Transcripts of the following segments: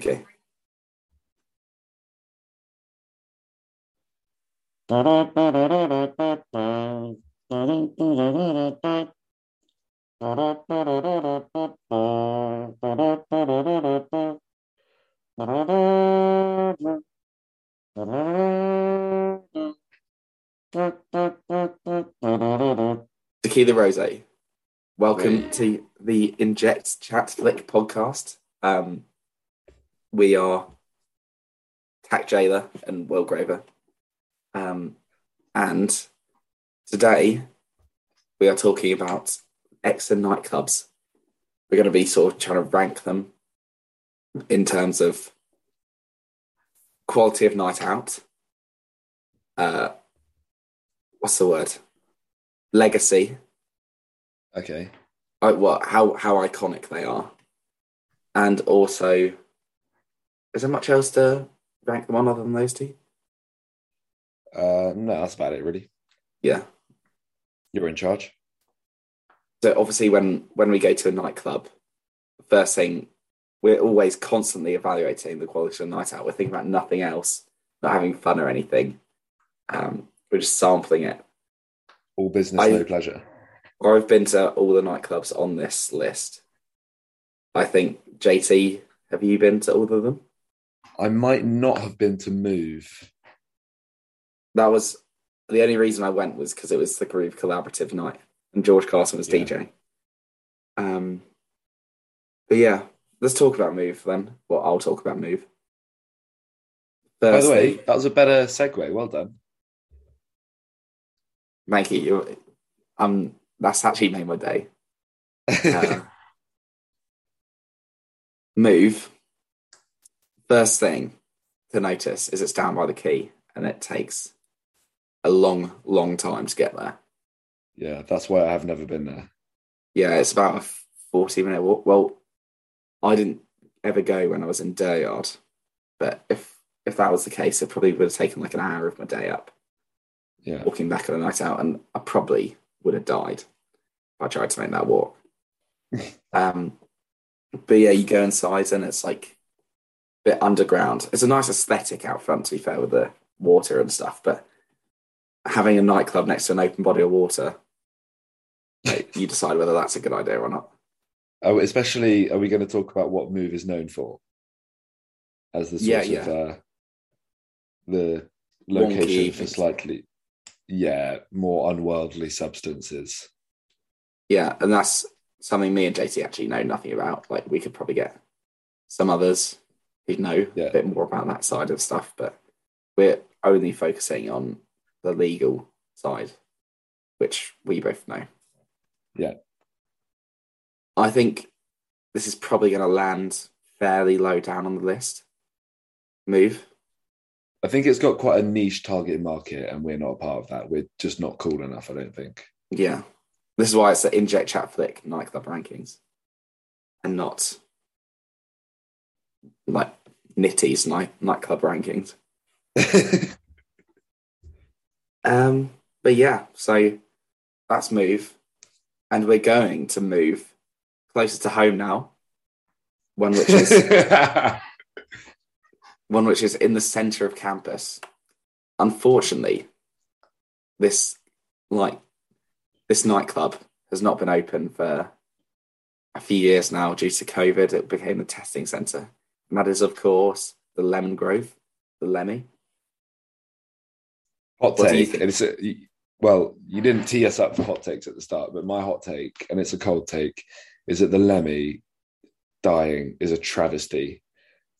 Okay. Tequila Rose. Welcome to the Inject Chat Flick podcast. Um, we are Tack Jailer and Will Graver. Um, and today we are talking about Exeter nightclubs. We're going to be sort of trying to rank them in terms of quality of night out. Uh, what's the word? Legacy. Okay. uh, what how how iconic they are, and also, is there much else to rank them on other than those two? Uh, no, that's about it, really. Yeah. You're in charge. So obviously, when when we go to a nightclub, first thing we're always constantly evaluating the quality of the night out. We're thinking about nothing else, not having fun or anything. Um, we're just sampling it. All business, I- no pleasure. Or I've been to all the nightclubs on this list. I think JT, have you been to all of them? I might not have been to move. that was the only reason I went was because it was the Groove Collaborative night and George Carson was Yeah. DJ. Um, but yeah, let's talk about Move then. Well, I'll talk about Move. By the way, that was a better segue. Well done. thank you. Um, that's actually made my day. Uh, move. First thing to notice is it's down by the Quay, and it takes a long, long time to get there. yeah, that's why I have never been there. Yeah, it's about a 40 minute walk. Well, I didn't ever go when I was in Duryard, but if if that was the case, it probably would have taken like an hour of my day up Yeah. walking back on a night out, and I probably would have died if I tried to make that walk. um, but yeah, you go inside and it's like bit underground. It's a nice aesthetic out front, to be fair, with the water and stuff. But having a nightclub next to an open body of water, you decide whether that's a good idea or not. Oh, especially, are we going to talk about what Move is known for? As the sort Yeah, of yeah. uh, the Wonky location for things. slightly, yeah, more unworldly substances. Yeah, and that's something me and JT actually know nothing about. Like we could probably get some others who know Yeah. a bit more about that side of stuff, but we're only focusing on the legal side, which we both know. Yeah. I think this is probably going to land fairly low down on the list. Move. I think it's got quite a niche target market, and we're not a part of that. We're just not cool enough, I don't think. Yeah. This is why it's the Inject Chat Flick nightclub rankings and not like Nitty's night nightclub rankings. Um, but yeah, so that's move, and we're going to move closer to home now. One which is one which is in the center of campus. Unfortunately, this like this nightclub has not been open for a few years now due to COVID. It became a testing center, and that is of course the Lemon Grove, the Lemmy. hot What do you take. it's a, well, you didn't tee us up for hot takes at the start, but my hot take, and it's a cold take, is that the Lemmy dying is a travesty,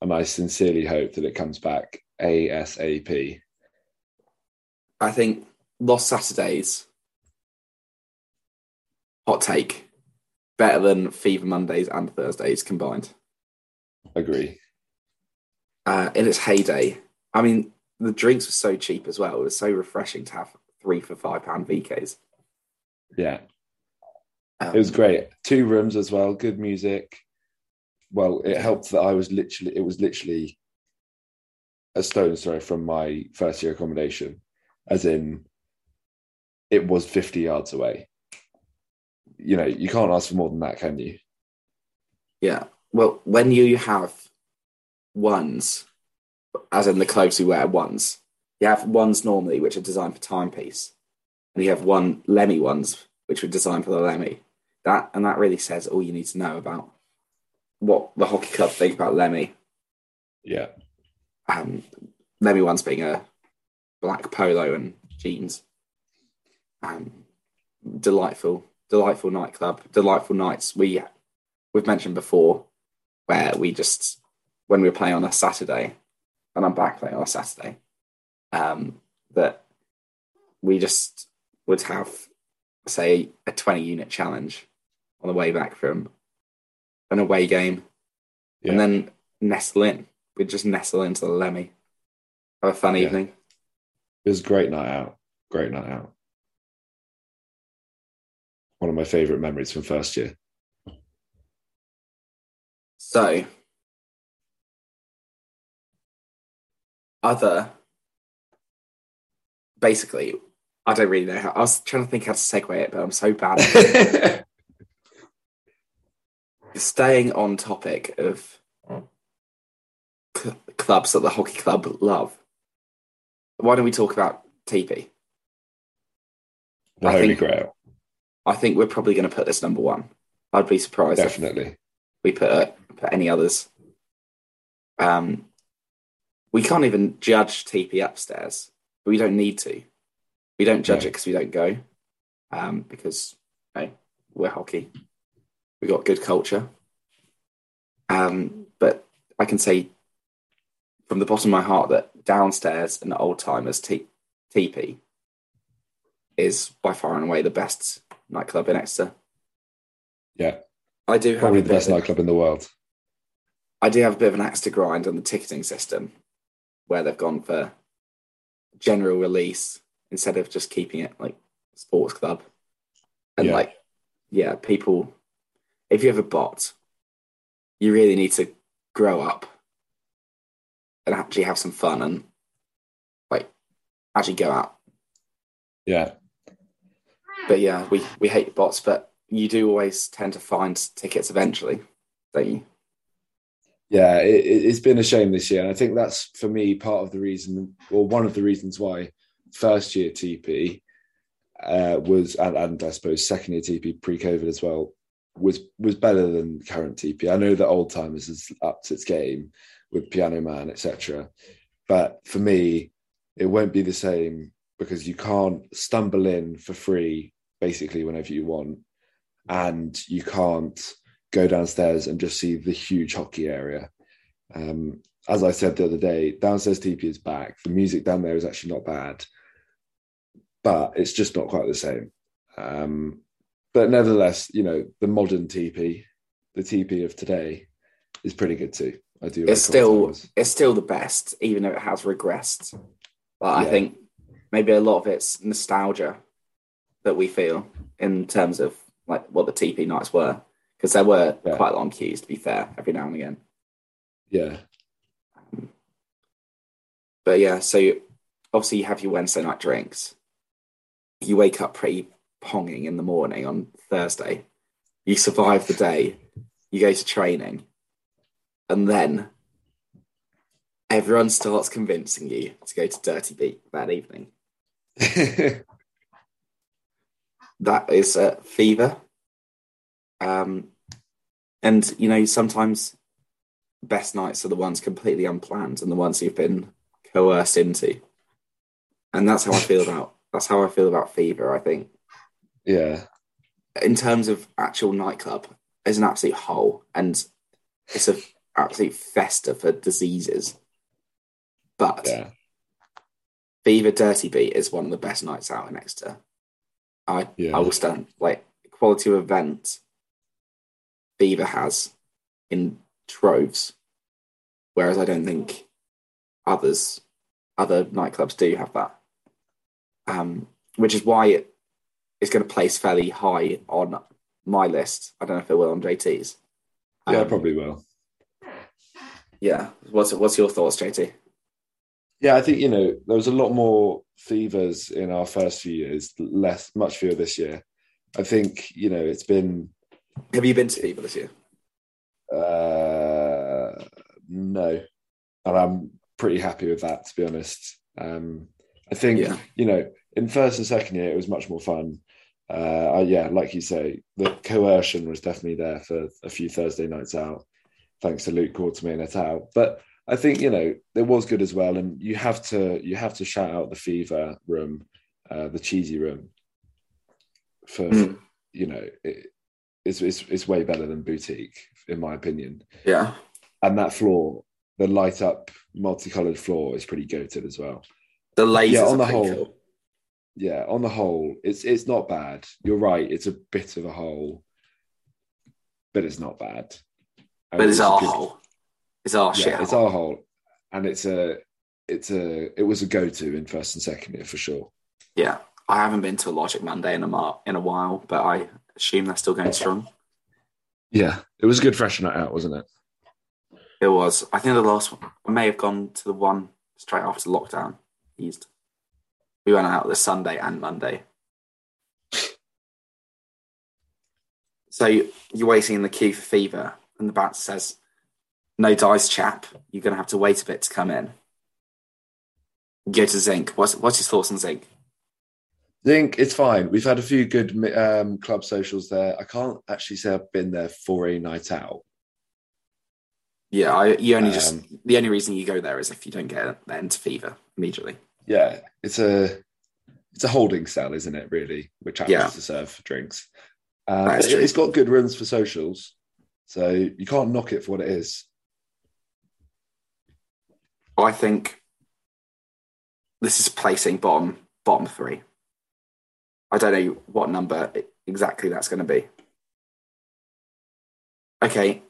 and I sincerely hope that it comes back ASAP. I think Lost Saturdays, hot take, better than Fever Mondays and Thursdays combined. Agree. Uh, in its heyday, I mean, the drinks were so cheap as well. It was so refreshing to have three for five pound VKs. Yeah, Um, it was great. Two rooms as well. Good music. Well, it helped that I was literally. It was literally a stone throw from my first year accommodation, as in, it was fifty yards away. You know, you can't ask for more than that, can you? Yeah. Well, when you have ones, as in the clothes we wear ones. You have ones normally, which are designed for timepiece, and you have one Lemmy ones, which were designed for the Lemmy. That and that really says all you need to know about what the hockey club think about Lemmy. Yeah. Um, Lemmy ones being a black polo and jeans. Um, delightful, delightful nightclub, delightful nights. We we've mentioned before where we just when we were playing on a Saturday, and I'm back playing on a Saturday, um, that we just would have say a 20 unit challenge on the way back from an away game, Yeah. and then nestle in. We'd just nestle into the Lemmy, have a fun Yeah. evening. It was a great night out. Great night out. One of my favourite memories from first year. So, other, basically, I don't really know how. I was trying to think how to segue it, but I'm so bad. at it. Staying on topic of cl- clubs that the hockey club love. Why don't we talk about TP? the I Holy think- Grail. I think we're probably going to put this number one. I'd be surprised if Definitely. we put uh, put any others. Um, we can't even judge TP upstairs, but we don't need to. We don't judge it because we don't go, um, because you know, we're hockey. We've got good culture. Um, but I can say from the bottom of my heart that downstairs and old timers T- TP is by far and away the best nightclub in Exeter. Yeah. I do have Probably the best of- nightclub in the world. I do have a bit of an axe to grind on the ticketing system where they've gone for general release instead of just keeping it like sports club. And Yeah. like, yeah, people, if you have a bot, you really need to grow up and actually have some fun and like actually go out. Yeah. But yeah, we, we hate bots, but you do always tend to find tickets eventually, don't you? Yeah, it, it's been a shame this year. And I think that's for me part of the reason, or one of the reasons why first year TP uh, was, and, and I suppose second year TP pre COVID as well, was was better than current TP. I know that old timers has upped its game with Piano Man, etc. But for me, it won't be the same because you can't stumble in for free basically whenever you want, and you can't go downstairs and just see the huge hockey area. Um, as I said the other day, downstairs TP is back. The music down there is actually not bad, but it's just not quite the same. Um, but nevertheless, you know, the modern TP, the TP of today, is pretty good too. I do. it's still it's still the best, even though it has regressed. But I think maybe a lot of it's nostalgia that we feel in terms of like what the TP nights were, because there were Yeah. quite long queues. To be fair, every now and again. yeah, But yeah, so you, obviously you have your Wednesday night drinks. You wake up pretty ponging in the morning on Thursday. You survive the day. You go to training, and then everyone starts convincing you to go to Dirty Beat that evening. That is a fever. Um, and you know sometimes best nights are the ones completely unplanned and the ones you've been coerced into. And that's how I feel about that's how I feel about fever. I think yeah, in terms of actual nightclub, it's an absolute hole and it's a absolute fester for diseases. But yeah, Fever Dirty Beat is one of the best nights out in Exeter. I Yeah. I will stand like quality of event Fever has in troves, whereas I don't think others other nightclubs do have that. Um, which is why it is going to place fairly high on my list. I don't know if it will on JT's. yeah. Um, Probably will. Yeah. What's what's your thoughts, JT? Yeah, I think you know there was a lot more fevers in our first few years, less, much fewer this year. I think you know it's been Have you been to Fever this year? uh, no, and I'm pretty happy with that, to be honest. Um, I think Yeah. you know, in first and second year, it was much more fun. Uh, yeah, like you say, the coercion was definitely there for a few Thursday nights out, thanks to Luke Quartermain et al. But I think you know it was good as well, and you have to you have to shout out the Fever room, uh, the cheesy room. For Mm. you know, it, it's, it's it's way better than boutique, in my opinion. Yeah. And that floor, the light up multicolored floor, is pretty goated as well. The lasers Yeah, on the whole, cool. yeah, on the whole, it's it's not bad. You're right; it's a bit of a hole, but it's not bad. And But it's our good- hole. It's our Yeah, shit. it's hole. our hole, and it's a it's a it was a go to in first and second year for sure. Yeah. I haven't been to a Logic Monday in a mar- in a while, but I assume they're still going strong. Yeah, it was a good fresh night out, wasn't it? It was. I think the last one. I may have gone to the one straight after lockdown eased. We went out this Sunday and Monday. So you- you're waiting in the queue for Fever, and the bat says, "No dice, chap. You're going to have to wait a bit to come in." Go to Zinc. What's what's your thoughts on Zinc? Think it's fine. We've had a few good um, club socials there. I can't actually say I've been there for a night out. Yeah, I, you only just Um, the only reason you go there is if you don't get into Fever immediately. Yeah, it's a it's a holding cell, isn't it? Really, which happens Yeah. to serve drinks. But true. it's got good rooms for socials, so you can't knock it for what it is. I think this is placing bottom bottom three. I don't know what number exactly that's going to be. Okay,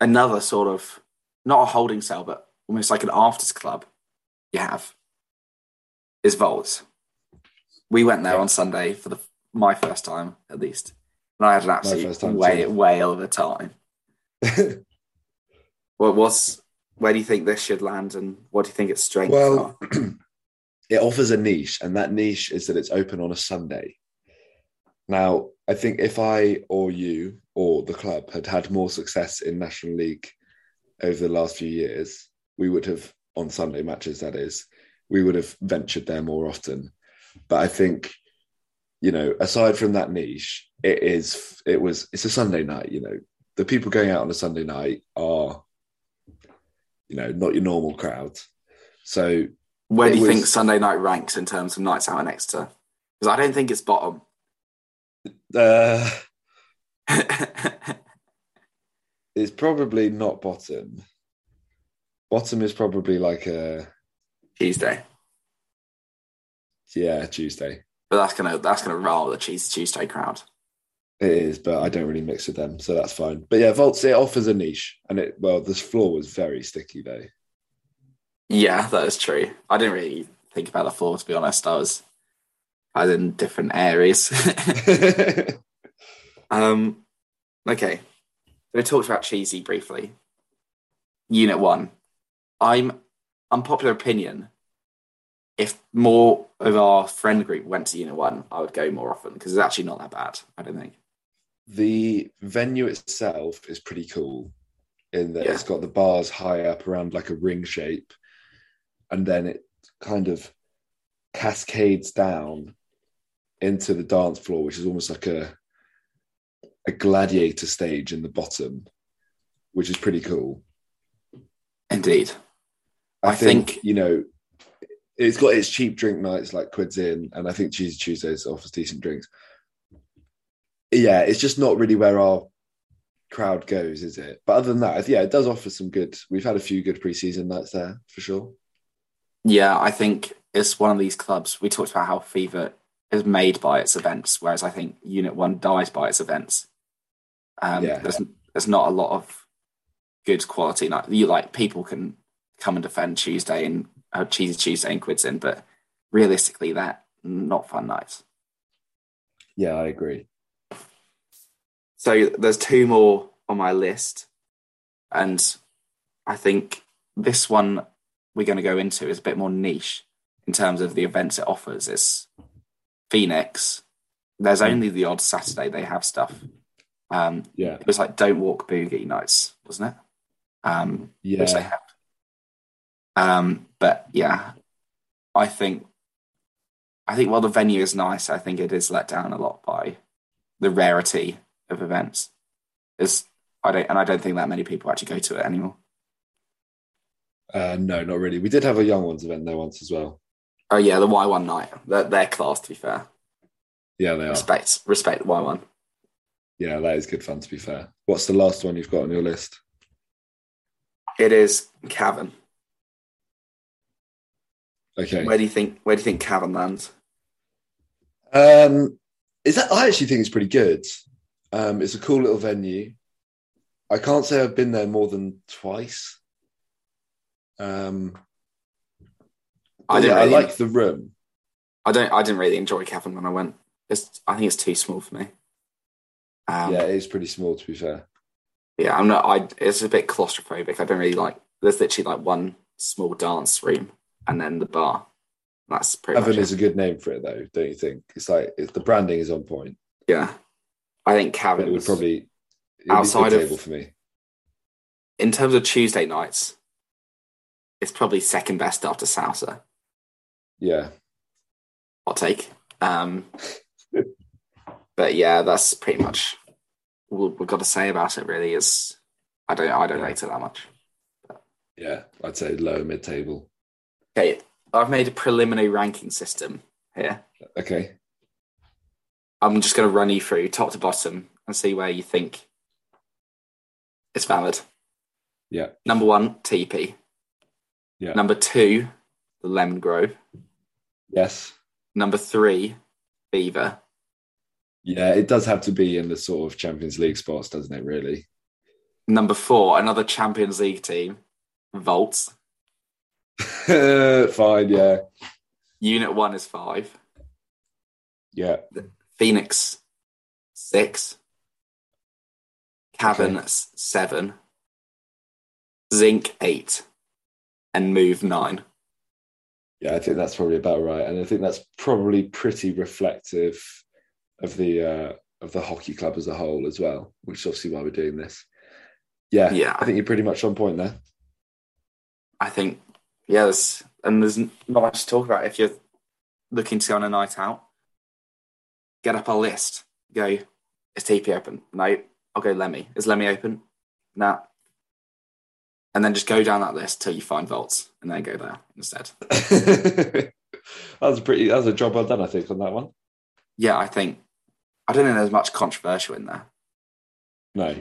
another sort of not a holding cell, but almost like an afters club. You have is Vaults. We went there Yeah. on Sunday for the my first time at least, and I had an absolute first time way, too. whale of a time. Well, what's where do you think this should land, and what do you think its strengths are? it offers a niche, and that niche is that it's open on a Sunday. Now, I think if I or you or the club had had more success in National League over the last few years, we would have on Sunday matches. That is, we would have ventured there more often. But I think, you know, aside from that niche, it is it was it's a Sunday night. You know, the people going out on a Sunday night are, you know, not your normal crowd. So Where do It you think Sunday night ranks in terms of nights out in Exeter? Because I don't think it's bottom. uh, it's probably not bottom. Bottom is probably like a Tuesday, yeah Tuesday. but that's gonna that's gonna roll the cheesy Tuesday crowd. It is, but I don't really mix with them, so that's fine. But yeah, Volts it offers a niche, and it well, this floor was very sticky though. Yeah, that is true. I didn't really think about the floor to be honest. I was I was in different areas. um, okay, we talked about cheesy briefly. Unit one, I'm unpopular opinion. If more of our friend group went to Unit One, I would go more often because it's actually not that bad. I don't think. the venue itself is pretty cool in that Yeah. it's got the bars high up around like a ring shape and then it kind of cascades down into the dance floor which is almost like a a gladiator stage in the bottom which is pretty cool. Indeed, i, I think, think- you know it's got its cheap drink nights like quids in and i think cheesy tuesdays offers decent drinks. Yeah it's just not really where our crowd goes is it? But other than that yeah it does offer some good we've had a few good preseason nights there for sure yeah, I think it's one of these clubs. We talked about how Fever is made by its events, whereas I think Unit One dies by its events. Um, Yeah. there's there's not a lot of good quality. Like you like people can come and defend Tuesday and uh, cheesy Tuesday and quids in, but realistically, that not fun nights. yeah i agree So there's two more on my list, and I think this one we're going to go into is a bit more niche in terms of the events it offers. It's Phoenix. There's only the odd Saturday they have stuff. Um, yeah it was like Don't Walk Boogie nights, wasn't it? Um, yeah which they have. Um, but yeah, I think I think while the venue is nice, I think it is let down a lot by the rarity of events. Is I don't and I don't think that many people actually go to it anymore. Uh, no, not really. We did have a young ones event there once as well. Oh yeah, the Y one night. They're, they're class to be fair. Yeah, they are. Respect respect Y one. Yeah, that is good fun to be fair. What's the last one you've got on your list? It is Cavern. Okay. Where do you think where do you think Cavern lands? Um, is that I actually think it's pretty good. Um, it's a cool little venue. I can't say I've been there more than twice. Um, I I, didn't I really- like the room. I don't I didn't really enjoy Cavern when I went. It's I think it's too small for me. Um, yeah, it is pretty small to be fair. Yeah, I'm not. I it's a bit claustrophobic. I don't really like. There's literally like one small dance room and then the bar. That's pretty much is it. a good name for it though, don't you think? It's like it, the branding is on point. Yeah, I think Cavern would probably it would be Outside of- table for me. in terms of Tuesday nights, it's probably second best after Salsa. Yeah, Hot take. Um, but yeah, that's pretty much all we've got to say about it. Really, is I don't I don't Yeah. rate it that much. yeah. I'd say lower mid table. Okay, I've made a preliminary ranking system here. Okay. I'm just going to run you through top to bottom and see where you think it's valid. Yeah. Number one, TP. Yeah. Number two, the Lemon Grove. Yes. Number three, Fever. Yeah, it does have to be in the sort of Champions League spots, doesn't it? Really. Number four, another Champions League team, Volts. Fine. Yeah. Unit one is five. Yeah. Phoenix, six. Cavern, Okay. seven. Zinc, eight. And Move, nine. Yeah, I think that's probably about right, and I think that's probably pretty reflective of the uh, of the hockey club as a whole as well, which is obviously why we're doing this. Yeah, Yeah. I think you're pretty much on point there. I think, yeah, there's, and there's not much to talk about. If you're looking to go on a night out, get up a list. Go, is TP open? No. I'll go Lemmy. Is Lemmy open? Nah. And then just go down that list till you find Volts and then go there instead. that was a pretty. That was a job well done, I think, on that one. Yeah, I think, I don't think there's much controversial in there. No,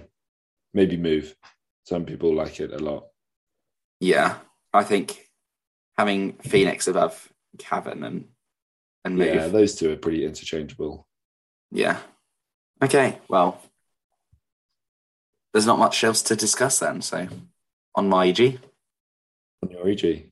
maybe move. Some people like it a lot. Yeah, I think having Phoenix above Cavern and, and Move. Yeah, those two are pretty interchangeable. Yeah. Okay, well, there's not much else to discuss then. So, on my EG, On your EG,